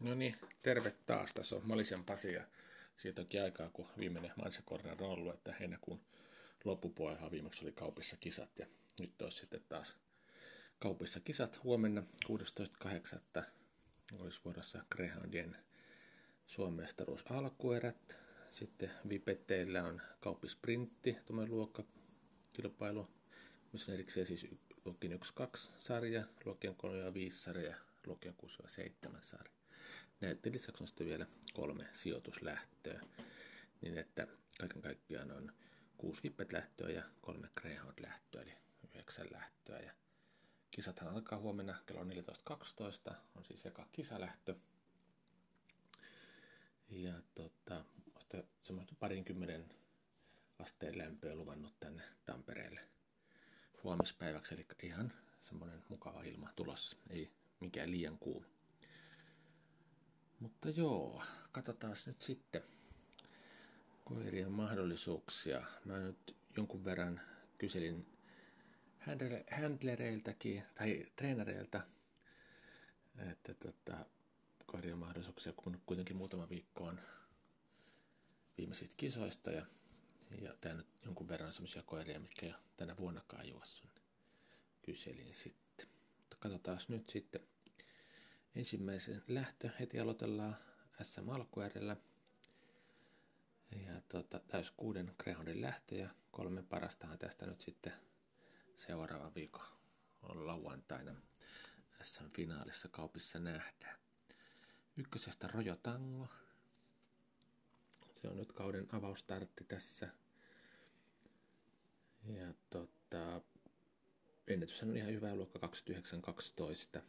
No niin, terve taas. Tässä on Malisen Pasi ja siitä onkin aikaa, kun viimeinen Mansakorner on ollut, että heinäkuun loppupuolella viimeksi oli kaupissa kisat ja nyt olisi sitten taas kaupissa kisat huomenna 16.8. olisi vuorossa Greyhoundien Suomestaruus alkuerät. Sitten Vipetteillä on kauppisprintti, tuommoinen luokkakilpailu, missä on erikseen siis luokkien 1-2 sarja, luokkien 3-5 sarja ja luokkien 6-7 sarja. Näiden lisäksi on sitten vielä kolme sijoituslähtöä, niin että kaiken kaikkiaan on kuusi Vippet-lähtöä ja kolme Greyhound-lähtöä, eli yhdeksän lähtöä. Ja kisathan alkaa huomenna kello 14.12, on siis eka kisalähtö. Ja tota, semmoista parinkymmenen asteen lämpöä luvannut tänne Tampereelle huomispäiväksi, eli ihan semmoinen mukava ilma tulossa, ei mikään liian kuuma. Mutta joo, katsotaan nyt sitten koirien mahdollisuuksia. Mä nyt jonkun verran kyselin handlereiltäkin tai treenareilta, että tota, koirien mahdollisuuksia, kun kuitenkin muutama viikko on viimeisistä kisoista ja, ja tämä nyt jonkun verran sellaisia koiria, mitkä jo tänä vuonnakaan juossut, niin kyselin sitten. Mutta katsotaan nyt sitten ensimmäisen lähtö heti aloitellaan SM Alkuäärellä. Ja tota, täys kuuden Greyhoundin lähtö ja kolme parastahan tästä nyt sitten seuraava viikon on lauantaina SM-finaalissa kaupissa nähdään. Ykkösestä Rojo Tango. Se on nyt kauden avaustartti tässä. Ja tota, ennätys on ihan hyvä luokka 2912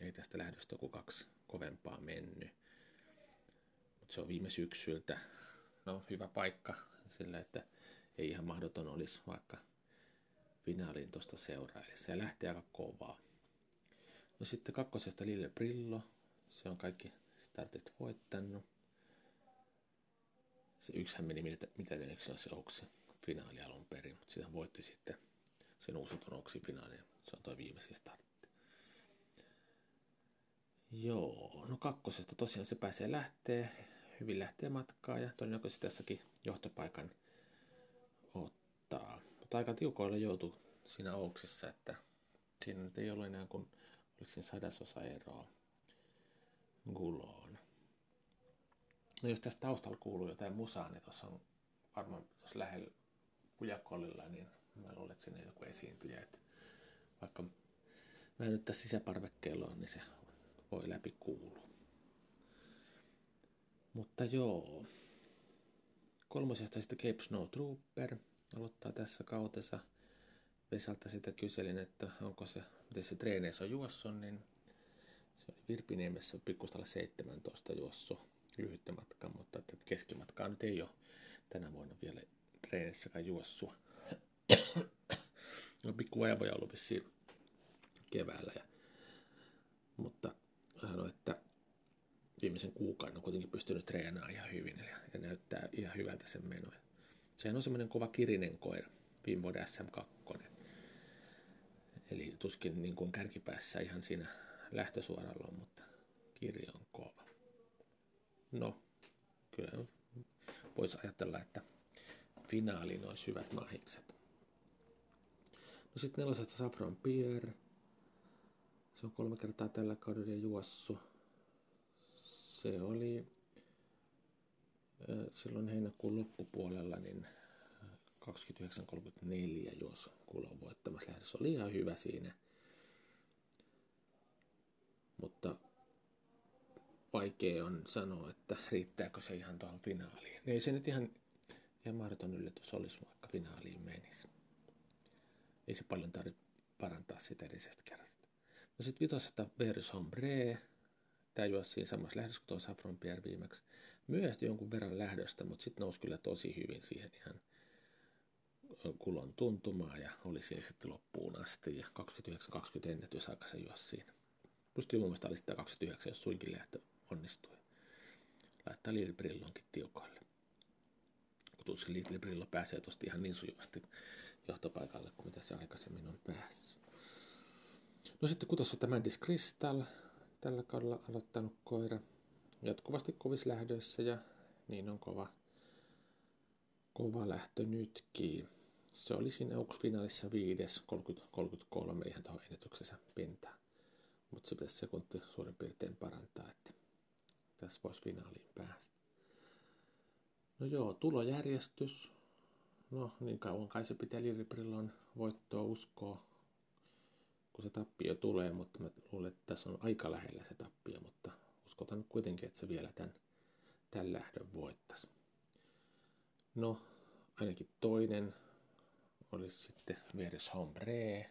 ei tästä lähdöstä kuin kaksi kovempaa mennyt. Mutta se on viime syksyltä. No, hyvä paikka sillä, että ei ihan mahdoton olisi vaikka finaaliin tuosta seuraa. Eli se lähtee aika kovaa. No sitten kakkosesta Lille Brillo. Se on kaikki startit voittanut. Se yksihän meni mitä, mitä se onksi finaali alun perin, mutta sitä voitti sitten sen uusi oksi finaaliin. Se on tuo viimeisin startti. Joo, no kakkosesta tosiaan se pääsee lähtee, hyvin lähtee matkaa ja todennäköisesti tässäkin johtopaikan ottaa. Mutta aika tiukoilla joutuu siinä ouksissa, että siinä nyt ei ole enää kuin oliko siinä sadasosa eroa guloon. No jos tästä taustalla kuuluu jotain musaa, niin tuossa on varmaan tuossa lähellä kujakollilla, niin mä luulen, että siinä joku esiintyjä. Että vaikka mä nyt tässä sisäparvekkeella on, niin se voi läpi kuulu. Mutta joo. Kolmosesta sitten Cape Snow Trooper aloittaa tässä kautessa. Vesalta sitä kyselin, että onko se, miten se treeneissä on juossut, niin se oli Virpiniemessä pikkustalla 17 juossu lyhyttä matkaa, mutta että keskimatkaa nyt ei ole tänä vuonna vielä treenissäkään juossua. no pikku vaivoja ollut vissiin keväällä, ja, mutta sanoi, että viimeisen kuukauden on kuitenkin pystynyt treenaamaan ihan hyvin ja näyttää ihan hyvältä sen menoja. Sehän on semmoinen kova kirinen koira, viime vuoden SM2. Eli tuskin niin kuin kärkipäässä ihan siinä lähtösuoralla on, mutta kirja on kova. No, kyllä voisi ajatella, että finaaliin olisi hyvät mahikset. No sitten nelosesta Safran Pierre. Se on kolme kertaa tällä kaudella juossu. Se oli silloin heinäkuun loppupuolella niin 29.34 juos kulon voittamassa lähdössä. Oli ihan hyvä siinä. Mutta vaikea on sanoa, että riittääkö se ihan tuohon finaaliin. Ei se nyt ihan, ihan mahdoton yllätys olisi, vaikka finaaliin menisi. Ei se paljon tarvitse parantaa sitä edellisestä kerrasta. No sitten vitosesta Vers Hombre. Tämä juosi siinä samassa lähdössä kuin tuo Saffron Pierre viimeksi. Myöhästi jonkun verran lähdöstä, mutta sitten nousi kyllä tosi hyvin siihen ihan kulon tuntumaan ja oli siinä sitten loppuun asti. Ja 29-20 ennätysaika se juosi siinä. Pystyy mun mielestä alistaa 29, jos suinkin lähtö onnistui. Laittaa Little Brillonkin tiukoille. Kun tuskin Little Brillo pääsee tosta ihan niin sujuvasti johtopaikalle kuin mitä se aikaisemmin on päässyt. No sitten kutossa tämä Mandis Crystal, tällä kaudella aloittanut koira. jatkuvasti kovissa lähdöissä ja niin on kova, kova lähtö nytkin. Se oli siinä finaalissa 5, 30-33 ihan tuohon ennätyksensä pintaan. Mutta se pitäisi sekunti suurin piirtein parantaa, että tässä voisi finaaliin päästä. No joo, tulojärjestys. No niin kauan kai se pitää Liribrillon voittoa uskoa, kun se tappio tulee, mutta mä luulen, että tässä on aika lähellä se tappio, mutta uskotan kuitenkin, että se vielä tämän, tämän lähdön voittaisi. No, ainakin toinen olisi sitten Veres Hombre.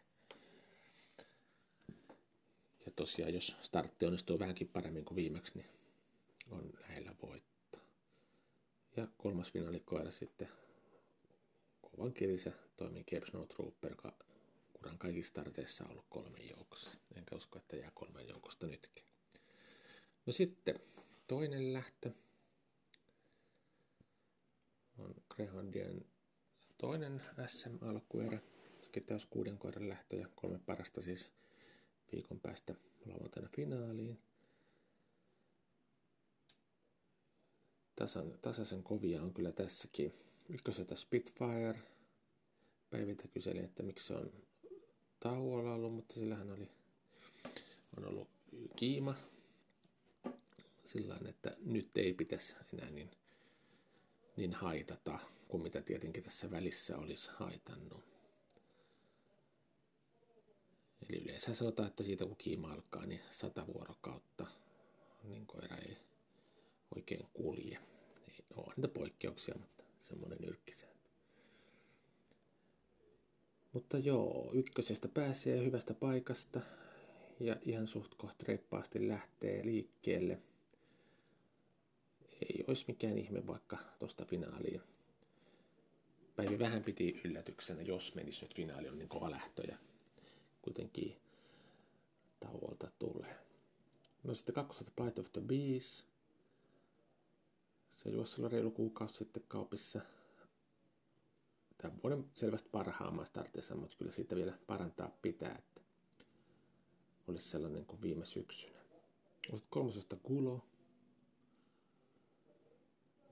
Ja tosiaan, jos startti onnistuu vähänkin paremmin kuin viimeksi, niin on lähellä voitto. Ja kolmas finaalikoira sitten kovan kirisä toimii Cape Snow Trooper, joka kuran kaikissa starteissa ollut kolmen joukossa. Enkä usko, että jää kolmen joukosta nytkin. No sitten toinen lähtö on Greyhoundien toinen SM-alkuerä. Sekin taas kuuden koiran lähtö ja kolme parasta siis viikon päästä lauantaina finaaliin. Tasan, tasaisen kovia on kyllä tässäkin. Ykköseltä Spitfire. Päiviltä kyselin, että miksi se on tauolla ollut, mutta sillähän oli, on ollut kiima sillä että nyt ei pitäisi enää niin, niin haitata kuin mitä tietenkin tässä välissä olisi haitannut. Eli yleensä sanotaan, että siitä kun kiima alkaa, niin sata vuorokautta niin koira ei oikein kulje. Ei ole niitä poikkeuksia, mutta semmoinen nyrkkisääntö. Mutta joo, ykkösestä pääsee hyvästä paikasta ja ihan suht koht reippaasti lähtee liikkeelle. Ei olisi mikään ihme vaikka tuosta finaaliin. Päivi vähän piti yllätyksenä, jos menisi nyt finaali on niin kova lähtö ja kuitenkin tauolta tulee. No sitten kakkoselta Plight of the Bees. Se juossella reilu kuukausi sitten kaupissa. Tämän vuoden selvästi parhaamman startissa, mutta kyllä siitä vielä parantaa pitää, että olisi sellainen kuin viime syksynä. Sitten kolmosesta Kulo.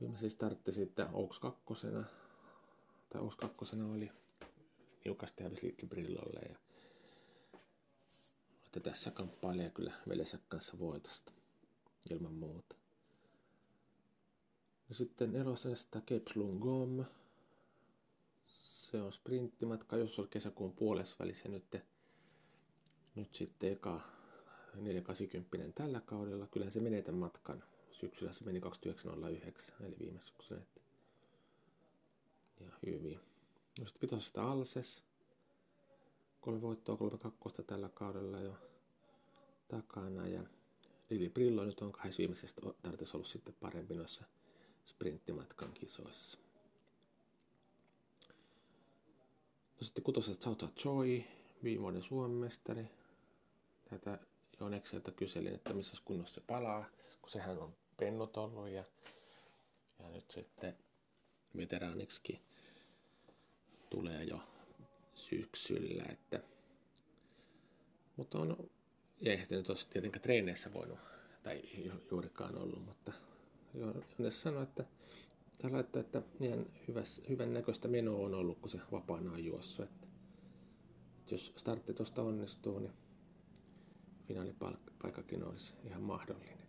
Viimeisen startti sitten Oaks kakkosena. Tai Oaks kakkosena oli niukasti hävisi Brillolle ja että tässä kamppailee kyllä veljensä kanssa voitosta ilman muuta. Ja sitten elosesta Cape Lungom. Se on sprinttimatka, jos oli kesäkuun puolessa välissä nyt, nyt sitten eka 480 tällä kaudella. Kyllä se menee tämän matkan. Syksyllä se meni 2909, eli viime syksynä. Ja hyvin. No sitten vitosesta Alses. Kolme voittoa, kolme kakkosta tällä kaudella jo takana. Ja Lili Brillo nyt on kahdessa viimeisestä tarvitsisi ollut sitten parempi noissa sprinttimatkan kisoissa. No sitten kutoset Sauta Choi, viime vuoden Suomen mestari. Tätä Jonekselta kyselin, että missä kunnossa se palaa, kun sehän on pennut ollut ja, ja nyt sitten veteraaniksikin tulee jo syksyllä, että mutta on, ja eihän sitä nyt olisi tietenkään treeneissä voinut, tai juurikaan ollut, mutta Jones sanoi, että tai laittaa, että ihan hyvän näköistä menoa on ollut, kun se vapaana on juossut. Että, että jos startti tuosta onnistuu, niin finaalipaikakin olisi ihan mahdollinen.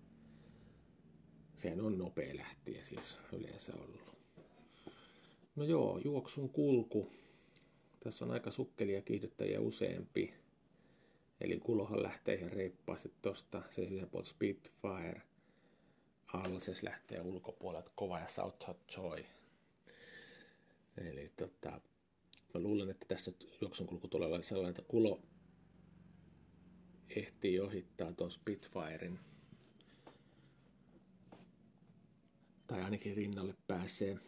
Sehän on nopea lähtiä siis yleensä ollut. No joo, juoksun kulku. Tässä on aika sukkelia kiihdyttäjiä useampi. Eli kulohan lähtee ihan reippaasti tosta. Se sisäpuolta Spitfire. Alses lähtee ulkopuolelta kova ja South Joy. Eli tota, mä luulen, että tässä nyt juoksun kulku tulee sellainen, että kulo ehtii ohittaa tuon Spitfiren. Tai ainakin rinnalle pääsee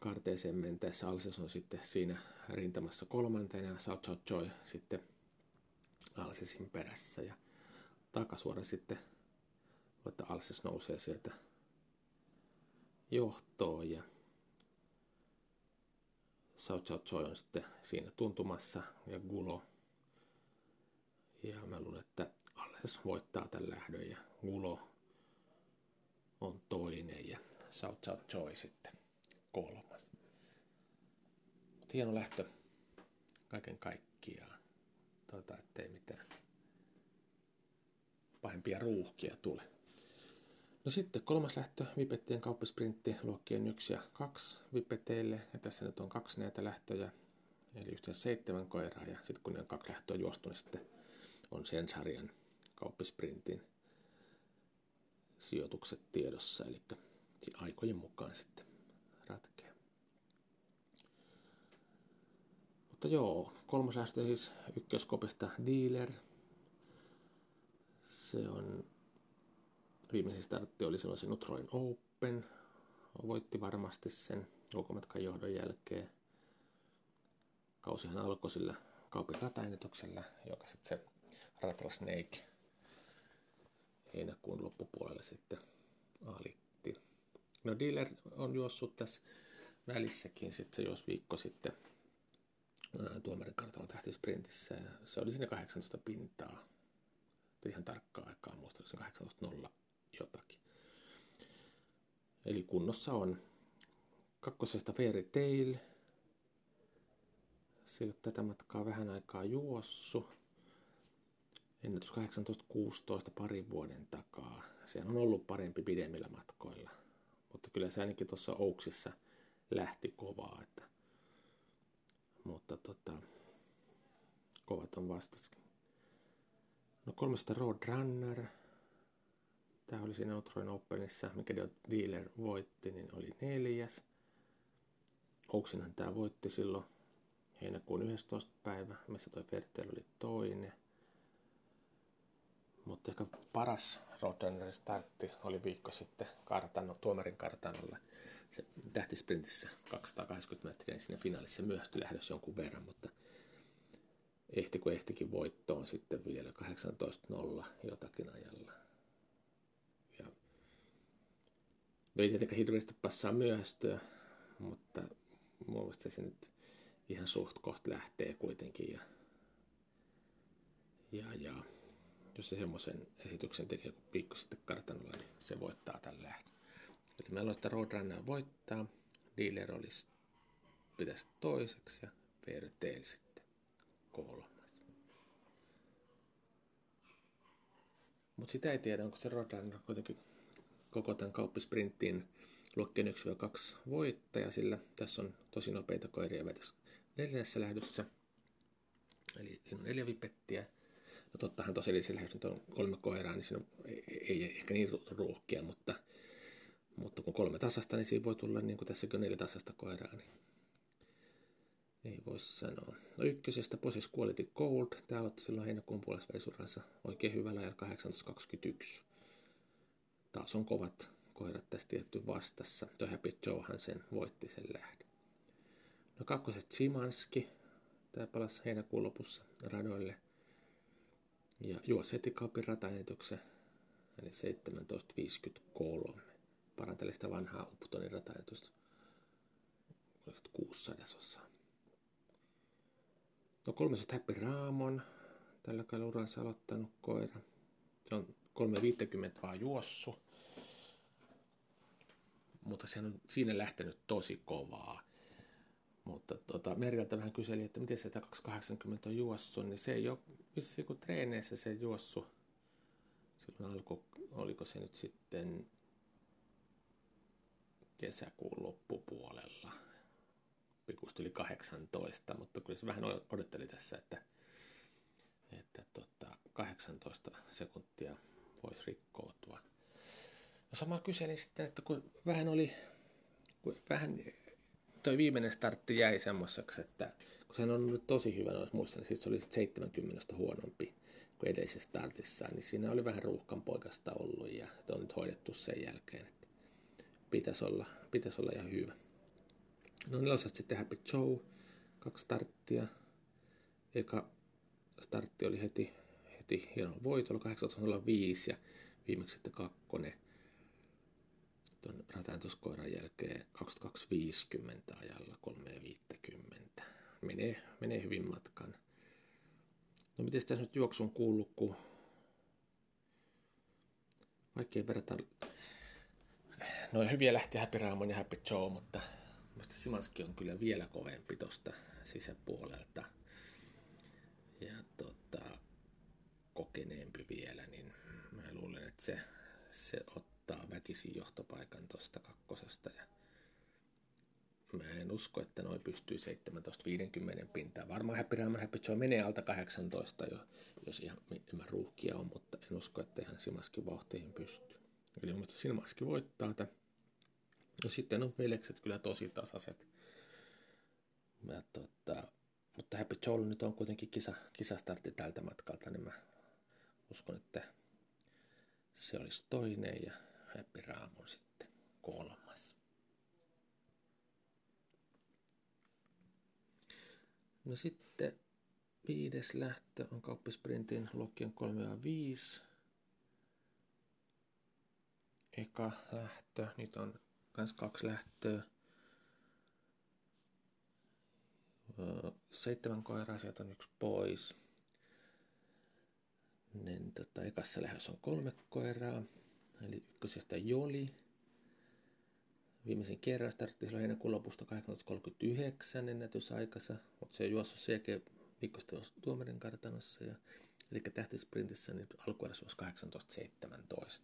karteeseen mentäessä. Alses on sitten siinä rintamassa kolmantena ja South Joy sitten Alsesin perässä. Ja takasuora sitten, että Alses nousee sieltä johtoon ja South Joy on sitten siinä tuntumassa ja Gulo. Ja mä luulen, että Alses voittaa tämän lähdön ja Gulo on toinen ja South South Joy sitten kolmas. Mutta hieno lähtö kaiken kaikkiaan. Tota, ettei mitään pahempia ruuhkia tule. No sitten kolmas lähtö, Vipettien kauppasprintti luokkien 1 ja 2 Vipeteille. Ja tässä nyt on kaksi näitä lähtöjä, eli yhteensä seitsemän koiraa. Ja sitten kun ne on kaksi lähtöä juostu, niin sitten on sen sarjan kauppasprintin sijoitukset tiedossa, eli aikojen mukaan sitten ratkeaa. Mutta joo, kolmas lähtö siis ykköskopista Dealer. Se on viimeisin startti oli silloin se Nutroin Open. Voitti varmasti sen ulkomatkan johdon jälkeen. Kausihan alkoi sillä kaupin rataennätyksellä, joka sitten se Rattle Snake heinäkuun loppupuolella sitten alitti. No Dealer on juossut tässä välissäkin, sitten se juosi viikko sitten tuomarin kartalla tähtisprintissä ja se oli sinne 18 pintaa. Ihan tarkkaa aikaa muistaakseni 18.0 jotakin. Eli kunnossa on kakkosesta Fairy Tail. Se ei ole tätä matkaa vähän aikaa juossu. Ennätys 18.16 parin vuoden takaa. Se on ollut parempi pidemmillä matkoilla. Mutta kyllä se ainakin tuossa Ouksissa lähti kovaa. Että, mutta tota, kovat on vastaskin. No kolmesta Roadrunner. Tämä oli siinä Outroin Openissa, mikä Dealer voitti, niin oli neljäs. Ouksinhan tämä voitti silloin heinäkuun 11. päivä, missä toi Fertel oli toinen. Mutta ehkä paras Roadrunnerin startti oli viikko sitten kartano, tuomarin kartanolla. Se tähtisprintissä 280 metriä, niin siinä finaalissa myöhästyi lähdössä jonkun verran, mutta ehti kun ehtikin voittoon sitten vielä 18.0 jotakin ajalla. Ja ei tietenkään hirveästi passaa myöhästyä, mutta mun mielestä se nyt ihan suht koht lähtee kuitenkin. Ja, ja, ja jos se semmoisen esityksen tekee kuin viikko sitten kartanolla, niin se voittaa tällä. Eli me aloittaa Roadrunner voittaa, Dealer olisi pitäisi toiseksi ja Fairtail sitten kolmas. Mutta sitä ei tiedä, onko se Roadrunner kuitenkin koko tämän kauppisprinttiin luokkeen 1-2 voittaja, sillä tässä on tosi nopeita koiria vetässä neljännessä lähdössä. Eli siinä on neljä vipettiä No tottahan tosiaan edellisellä jos nyt on kolme koiraa, niin siinä ei, ei ehkä niin ruuhkia, mutta, mutta kun kolme tasasta, niin siinä voi tulla niin kuin tässäkin on neljä tasasta koiraa, niin ei voi sanoa. No ykkösestä Posis Quality Gold. Tämä aloitti silloin heinäkuun välisuransa oikein hyvällä ajalla 1821. Taas on kovat koirat tästä tietty vastassa. Tuo Happy Joehan sen voitti sen lähden. No kakkoset Simanski. Tämä palasi heinäkuun lopussa radoille – ja juosi heti kaupin rataennätyksen, eli 17.53. Paranteli sitä vanhaa Uptonin rataennätystä 600 osaa. No kolmeset Happy Raamon, tällä kaudella uransa aloittanut koira. Se on 350 vaan juossu. Mutta se on siinä lähtenyt tosi kovaa. Mutta tota, Meriltä vähän kyseli, että miten se 280 on juossut, niin se ei ole vissiin kun treeneissä se juossu. Silloin alkoi, oliko se nyt sitten kesäkuun loppupuolella, pikusti yli 18, mutta kyllä se vähän odotteli tässä, että, että tota, 18 sekuntia voisi rikkoutua. No sama kyselin sitten, että kun vähän oli, kun vähän toi viimeinen startti jäi semmoiseksi, että kun se on ollut tosi hyvä noissa muissa, niin sit se oli sit 70 huonompi kuin edellisessä startissa, niin siinä oli vähän ruuhkan poikasta ollut ja se on nyt hoidettu sen jälkeen, että pitäisi olla, pitäisi olla ihan hyvä. No neloset sitten Happy Joe, kaksi starttia. Eka startti oli heti, heti hieno voitolla 18.05 ja viimeksi sitten kakkonen tuon rataentuskoiran jälkeen 2250 ajalla 350. Menee, menee hyvin matkan. No miten tässä nyt juoksun kuuluu, kun vaikea verrata noin hyviä lähti Happy Raamon ja Happy Joe, mutta Mielestäni Simanski on kyllä vielä kovempi tuosta sisäpuolelta. Ja tota, kokeneempi vielä, niin mä luulen, että se, se ottaa väkisin johtopaikan tuosta kakkosesta. Ja mä en usko, että noin pystyy 17-50 pintaan. Varmaan Happy Ramen Happy Joe menee alta 18, jos ihan mä ruuhkia on, mutta en usko, että ihan Simaskin vauhtiin pystyy. Eli mun Simaski voittaa tämän No sitten on velekset kyllä tosi tasaiset. Ja, tota, mutta Happy Joel nyt on kuitenkin kisa, kisastartti tältä matkalta, niin mä uskon, että se olisi toinen ja Happy Raamun sitten kolmas. No sitten viides lähtö on kauppisprintin Lokion 3 ja 5. Eka lähtö, niitä on kans kaksi lähtöä. Seitsemän koiraa, sieltä on yksi pois. Niin, tota, ekassa lähdössä on kolme koiraa, eli ykkösestä Joli. Viimeisen kerran startti silloin heinäkuun lopusta 18.39 ennätysaikassa, mutta se on juossut sen viikosta tuomarin kartanossa. Ja, eli tähtisprintissä niin alkuerässä olisi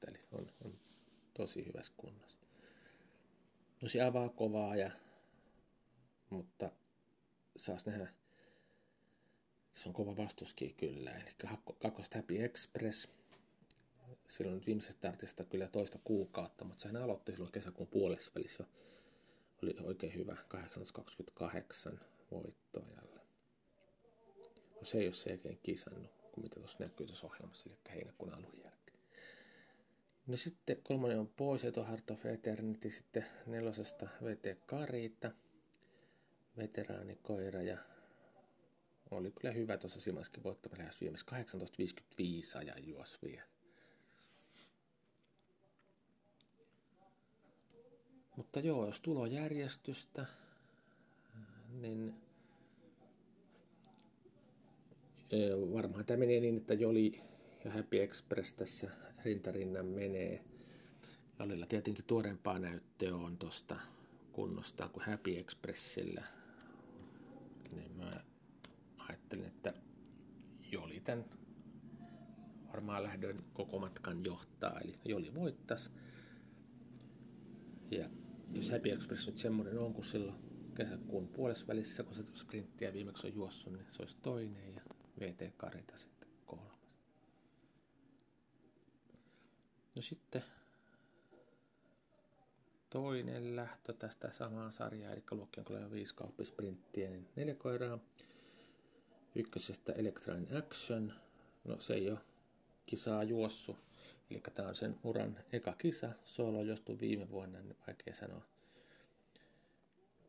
18.17, eli on, on tosi hyvässä kunnossa. No se avaa kovaa, ja, mutta saas nähdä, se on kova vastuskin kyllä. Eli kakkosta Happy Express. Silloin nyt viimeisestä startista kyllä toista kuukautta, mutta sehän aloitti silloin kesäkuun puolessa välissä. Oli oikein hyvä 1828 voittoajalla. No se ei ole selkeän kisannut, kun mitä tuossa näkyy tuossa ohjelmassa, eli heinäkuun alun jälkeen. No sitten kolmonen on pois, Eto Heart of Eternity, sitten nelosesta VT Karita, veteraanikoira ja oli kyllä hyvä tuossa Simaskin voittava lähes viimeis 18.55 ajan juos vielä. Mutta joo, jos tulojärjestystä, niin varmaan tämä menee niin, että Joli ja Happy Express tässä rintarinnan menee. Jalilla tietenkin tuoreempaa näyttöä on tuosta kunnosta kuin Happy Expressillä. Niin mä ajattelin, että Joli tämän varmaan lähdön koko matkan johtaa, eli Joli voittas. Ja jos Happy Express nyt semmoinen on, kun silloin kesäkuun puolessa välissä, kun se sprinttiä viimeksi on juossut, niin se olisi toinen ja VT Karita sitten kolmas. No sitten toinen lähtö tästä samaa sarjaa, eli luokkion 5 kauppisprinttiä, niin neljä koiraa. Ykkösestä Electrine Action, no se ei ole kisaa juossu, eli tämä on sen uran eka kisa, solo jostu viime vuonna, niin vaikea sanoa,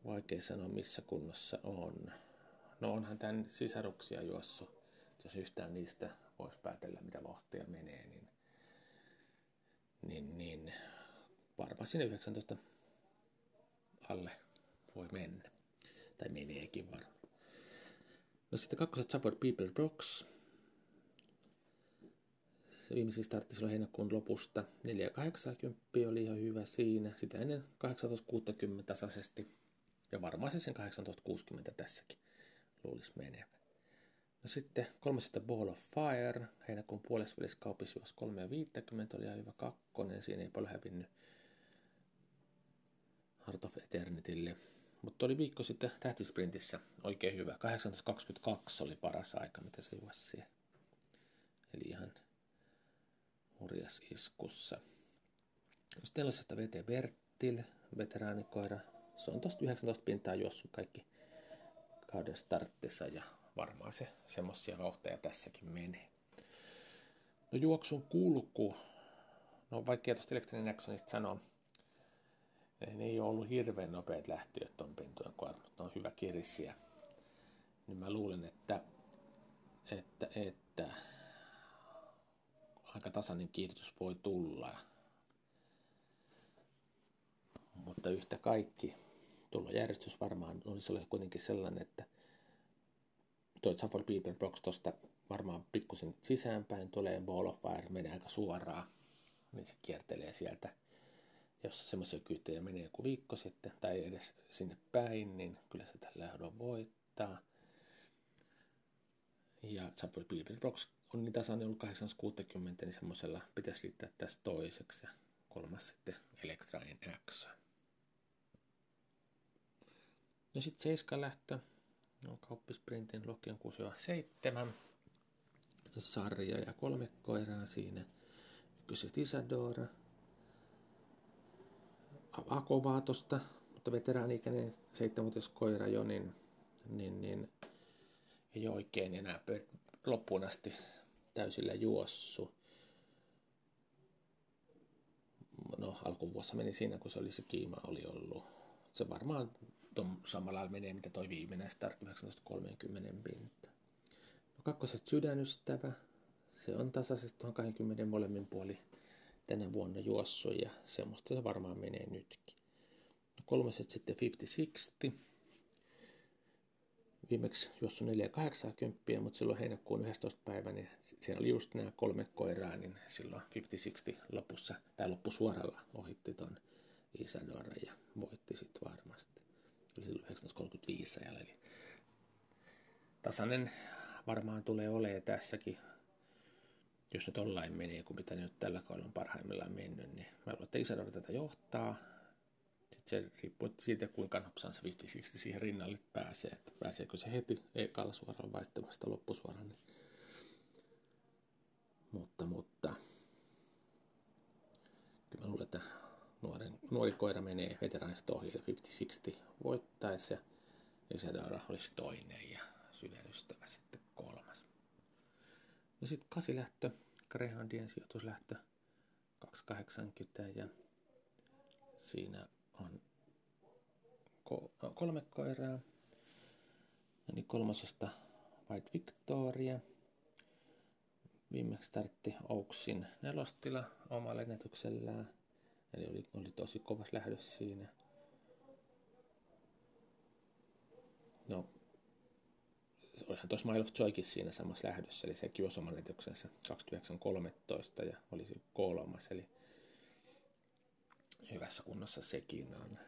vaikea sanoa missä kunnossa on. No onhan tämän sisaruksia juossu, jos yhtään niistä voisi päätellä mitä vauhtia menee, niin niin, niin varmaan sinne 19 alle voi mennä. Tai meneekin varmaan. No sitten kakkoset Support People Rocks. Se viimeisin startti silloin heinäkuun lopusta. 4,80 oli ihan hyvä siinä. Sitä ennen 18.60 tasaisesti. Ja varmaan se sen 18.60 tässäkin luulisi menevän. No sitten kolmosesta Ball of Fire, heinäkuun puolessa välissä kaupissa 3.50, oli ihan hyvä kakkonen, siinä ei paljon hävinnyt Heart of Eternitylle. Mutta oli viikko sitten tähtisprintissä oikein hyvä. 18.22 oli paras aika, mitä se juosi siellä. Eli ihan hurjas iskussa. Sitten tällaisesta VT Bertil, veteraanikoira. Se on tosta 19 pintaa juossut kaikki kauden starttissa ja varmaan se semmoisia vauhteja tässäkin menee. No juoksun kulku, no vaikka tuosta Actionista sanoa, ne ei ole ollut hirveän nopeat lähtiöt ton pintojen kohdalla, mutta ne on hyvä kirisiä. Niin mä luulen, että, että, että aika tasainen kiihdytys voi tulla. Mutta yhtä kaikki järjestys varmaan olisi ollut kuitenkin sellainen, että tuo Suffer People Box tuosta varmaan pikkusen sisäänpäin tulee Ball of Fire, menee aika suoraan, niin se kiertelee sieltä jos semmoisia kyytejä menee joku viikko sitten tai edes sinne päin, niin kyllä se tällä ehdolla voittaa. Ja Subway Bearded Rocks on niin tasainen ollut 860, niin semmoisella pitäisi liittää tässä toiseksi ja kolmas sitten Electrain X. No sitten Seiska lähtö, no, kauppisprintin Lokion 6-7 sarja ja kolme koiraa siinä. Ykköset Isadora, kovaa tosta, mutta veteraani-ikäinen seitsemänvuotias koira jo, niin, niin, niin ei oikein enää loppuun asti täysillä juossu. No alkuvuossa meni siinä, kun se oli se kiima oli ollut. Se varmaan ton samalla menee, mitä toi viimeinen start 1930 pinta. No kakkoset sydänystävä. Se on tasaisesti tuon 20 molemmin puoli tänä vuonna juossut ja semmoista se varmaan menee nytkin. No kolmoset sitten 50-60. Viimeksi juossut 480, mutta silloin heinäkuun 11. päivä, niin siellä oli just nämä kolme koiraa, niin silloin 50-60 lopussa, tai loppusuoralla ohitti ton Isadora ja voitti sitten varmasti. Oli silloin 1935 ajalla, eli tasainen varmaan tulee olemaan tässäkin jos nyt ollain menee, kun mitä nyt tällä kaudella on parhaimmillaan mennyt, niin mä luulen, että Isadora tätä johtaa. Sitten se riippuu siitä, kuinka nopsaan se 50 siihen rinnalle pääsee, että pääseekö se heti ekalla suoralla vai sitten vasta loppusuoralla. Niin. Mutta, mutta kyllä mä luulen, että nuoren, nuori koira menee veteraanista ohi, 50-60 voittaisi ja Isadora olisi toinen ja sydänystävä sitten kolmas. No sitten kasilähtö, Greyhoundien sijoituslähtö 280 ja siinä on kolme koiraa. Eli kolmosesta White Victoria. Viimeksi tartti Oaksin nelostila omalla ennätyksellään. Eli oli, oli tosi kovas lähdössä siinä. No, olihan tuossa Mile of Joykin siinä samassa lähdössä, eli sekin olisi oman etyksensä 2913 ja olisi kolmas, eli hyvässä kunnossa sekin on.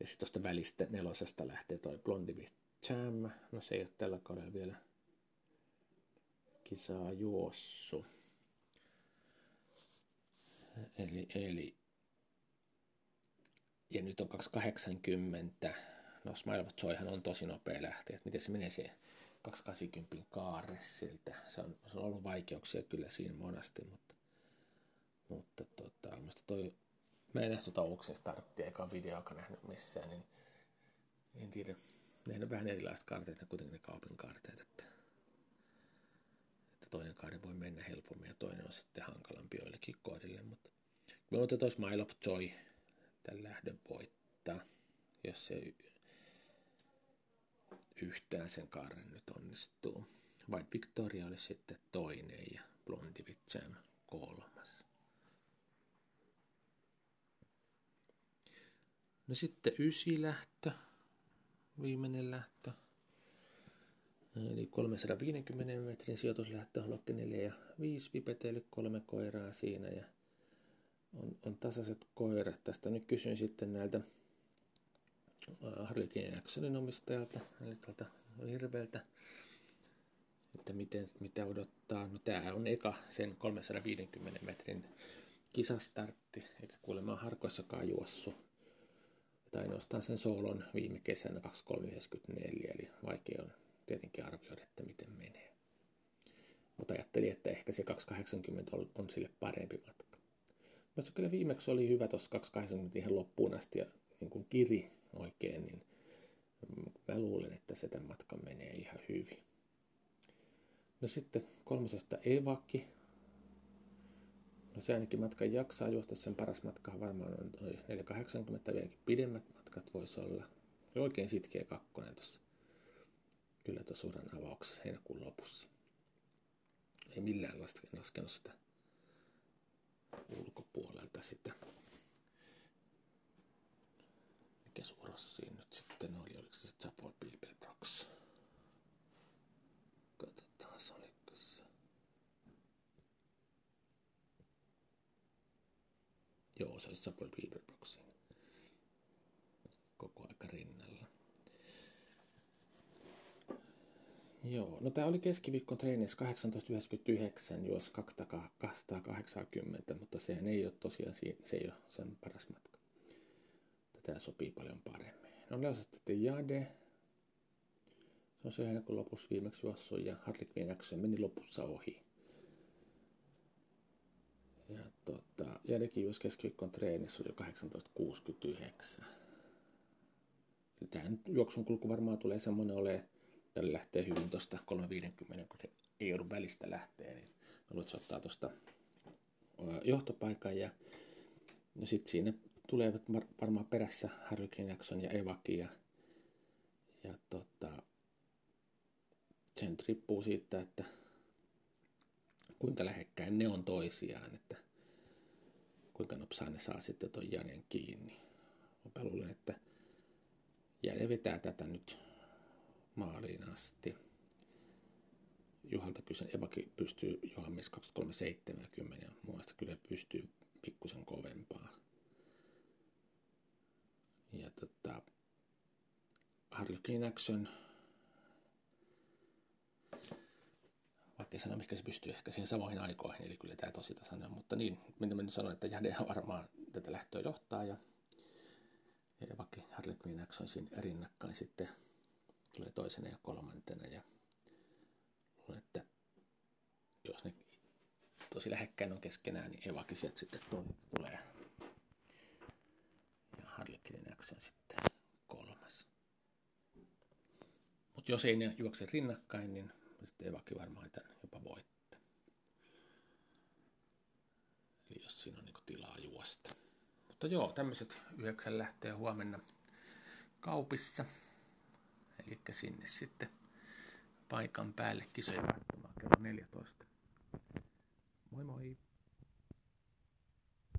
Ja sitten tuosta välistä nelosesta lähtee toi Blondie Jam, no se ei ole tällä kaudella vielä kisaa juossu. Eli, eli ja nyt on 280 no Smile of Joyhan on tosi nopea lähteä, että miten se menee se 280 kaare siltä. Se on, se on ollut vaikeuksia kyllä siinä monasti, mutta, mutta tota, toi, mä en nähty tuota Ouksen starttia eikä videoakaan nähnyt missään, niin en tiedä. Ne on vähän erilaiset karteet, ne kuitenkin ne kaupin karteet, että, että toinen kaari voi mennä helpommin ja toinen on sitten hankalampi joillekin koodille, mutta että toi Smile of Joy tämän lähdön voittaa, jos se yhtään sen kaaren nyt onnistuu. White Victoria oli sitten toinen ja Blondie kolmas. No sitten ysi lähtö, viimeinen lähtö. Eli 350 metrin sijoituslähtö, Lokki 4 ja 5 vipeteille, kolme koiraa siinä ja on, on tasaiset koirat. Tästä nyt kysyn sitten näiltä Harley Jacksonin omistajalta, eli tuolta Hirveeltä, että miten, mitä odottaa. No tämä on eka sen 350 metrin kisastartti, eikä kuulemma harkoissakaan juossu. Tai ainoastaan sen soolon viime kesänä 2394, eli vaikea on tietenkin arvioida, että miten menee. Mutta ajattelin, että ehkä se 280 on, on sille parempi matka. Mutta kyllä viimeksi oli hyvä tuossa 280 ihan loppuun asti ja niin kuin kiri oikein, niin mä luulen, että se tämän matkan menee ihan hyvin. No sitten kolmosesta Evakki. No se ainakin matkan jaksaa juosta, sen paras matka varmaan on 480, vieläkin pidemmät matkat voisi olla. Ja oikein sitkeä kakkonen tuossa. Kyllä tuossa uran avauksessa heinäkuun lopussa. Ei millään laskenut sitä ulkopuolelta sitä mikä suoras siinä nyt sitten oli, oliko se Chapo Bilbelbrox? Katsotaan, oliko se. Joo, se olisi Samuel Beaverboxin koko aika rinnalla. Joo, no tää oli keskiviikko treenissä 1899, juos 280, mutta sehän ei ole tosiaan, se ei ole sen paras matka. Tätä sopii paljon paremmin. No oli sitten Jade. Se on se heinäkuun lopussa viimeksi juossut ja Harley Quinn meni lopussa ohi. Ja tota, Jadekin juosi keskiviikon treenissä oli jo 1869. Tähän juoksun kulku varmaan tulee semmoinen ole, tälle lähtee hyvin tuosta 350, kun ei joudu välistä lähteä, niin mä luulen, että se ottaa tuosta johtopaikan ja no sitten siinä tulevat varmaan perässä Harry Jackson ja Evaki ja, ja tota, sen riippuu siitä, että kuinka lähekkäin ne on toisiaan, että kuinka nopsaa ne saa sitten ton Janen kiinni. Mä luulen, että Jane vetää tätä nyt maaliin asti. Juhalta kysyn, Evaki pystyy Johannes 2370 ja mun kyllä pystyy pikkusen kovempaa. Ja tota, Harlequin Action, vaikka sano, mikä se pystyy ehkä siihen samoihin aikoihin, eli kyllä tämä tosi tasainen mutta niin, mitä mä nyt sanon, että Jade varmaan tätä lähtöä johtaa, ja, ja vaikka Harlequin Action siinä rinnakkain sitten tulee toisena ja kolmantena, ja luulen, että jos ne tosi lähekkäin on keskenään, niin Evakin sieltä sitten tulee. Ja Harlequin Action sitten kolmas. Mutta jos ei ne juokse rinnakkain, niin sitten Evaki varmaan tämän jopa voittaa. Eli jos siinä on niin tilaa juosta. Mutta joo, tämmöiset yhdeksän lähtee huomenna kaupissa. Eli sinne sitten paikan päälle kisoja kello 14.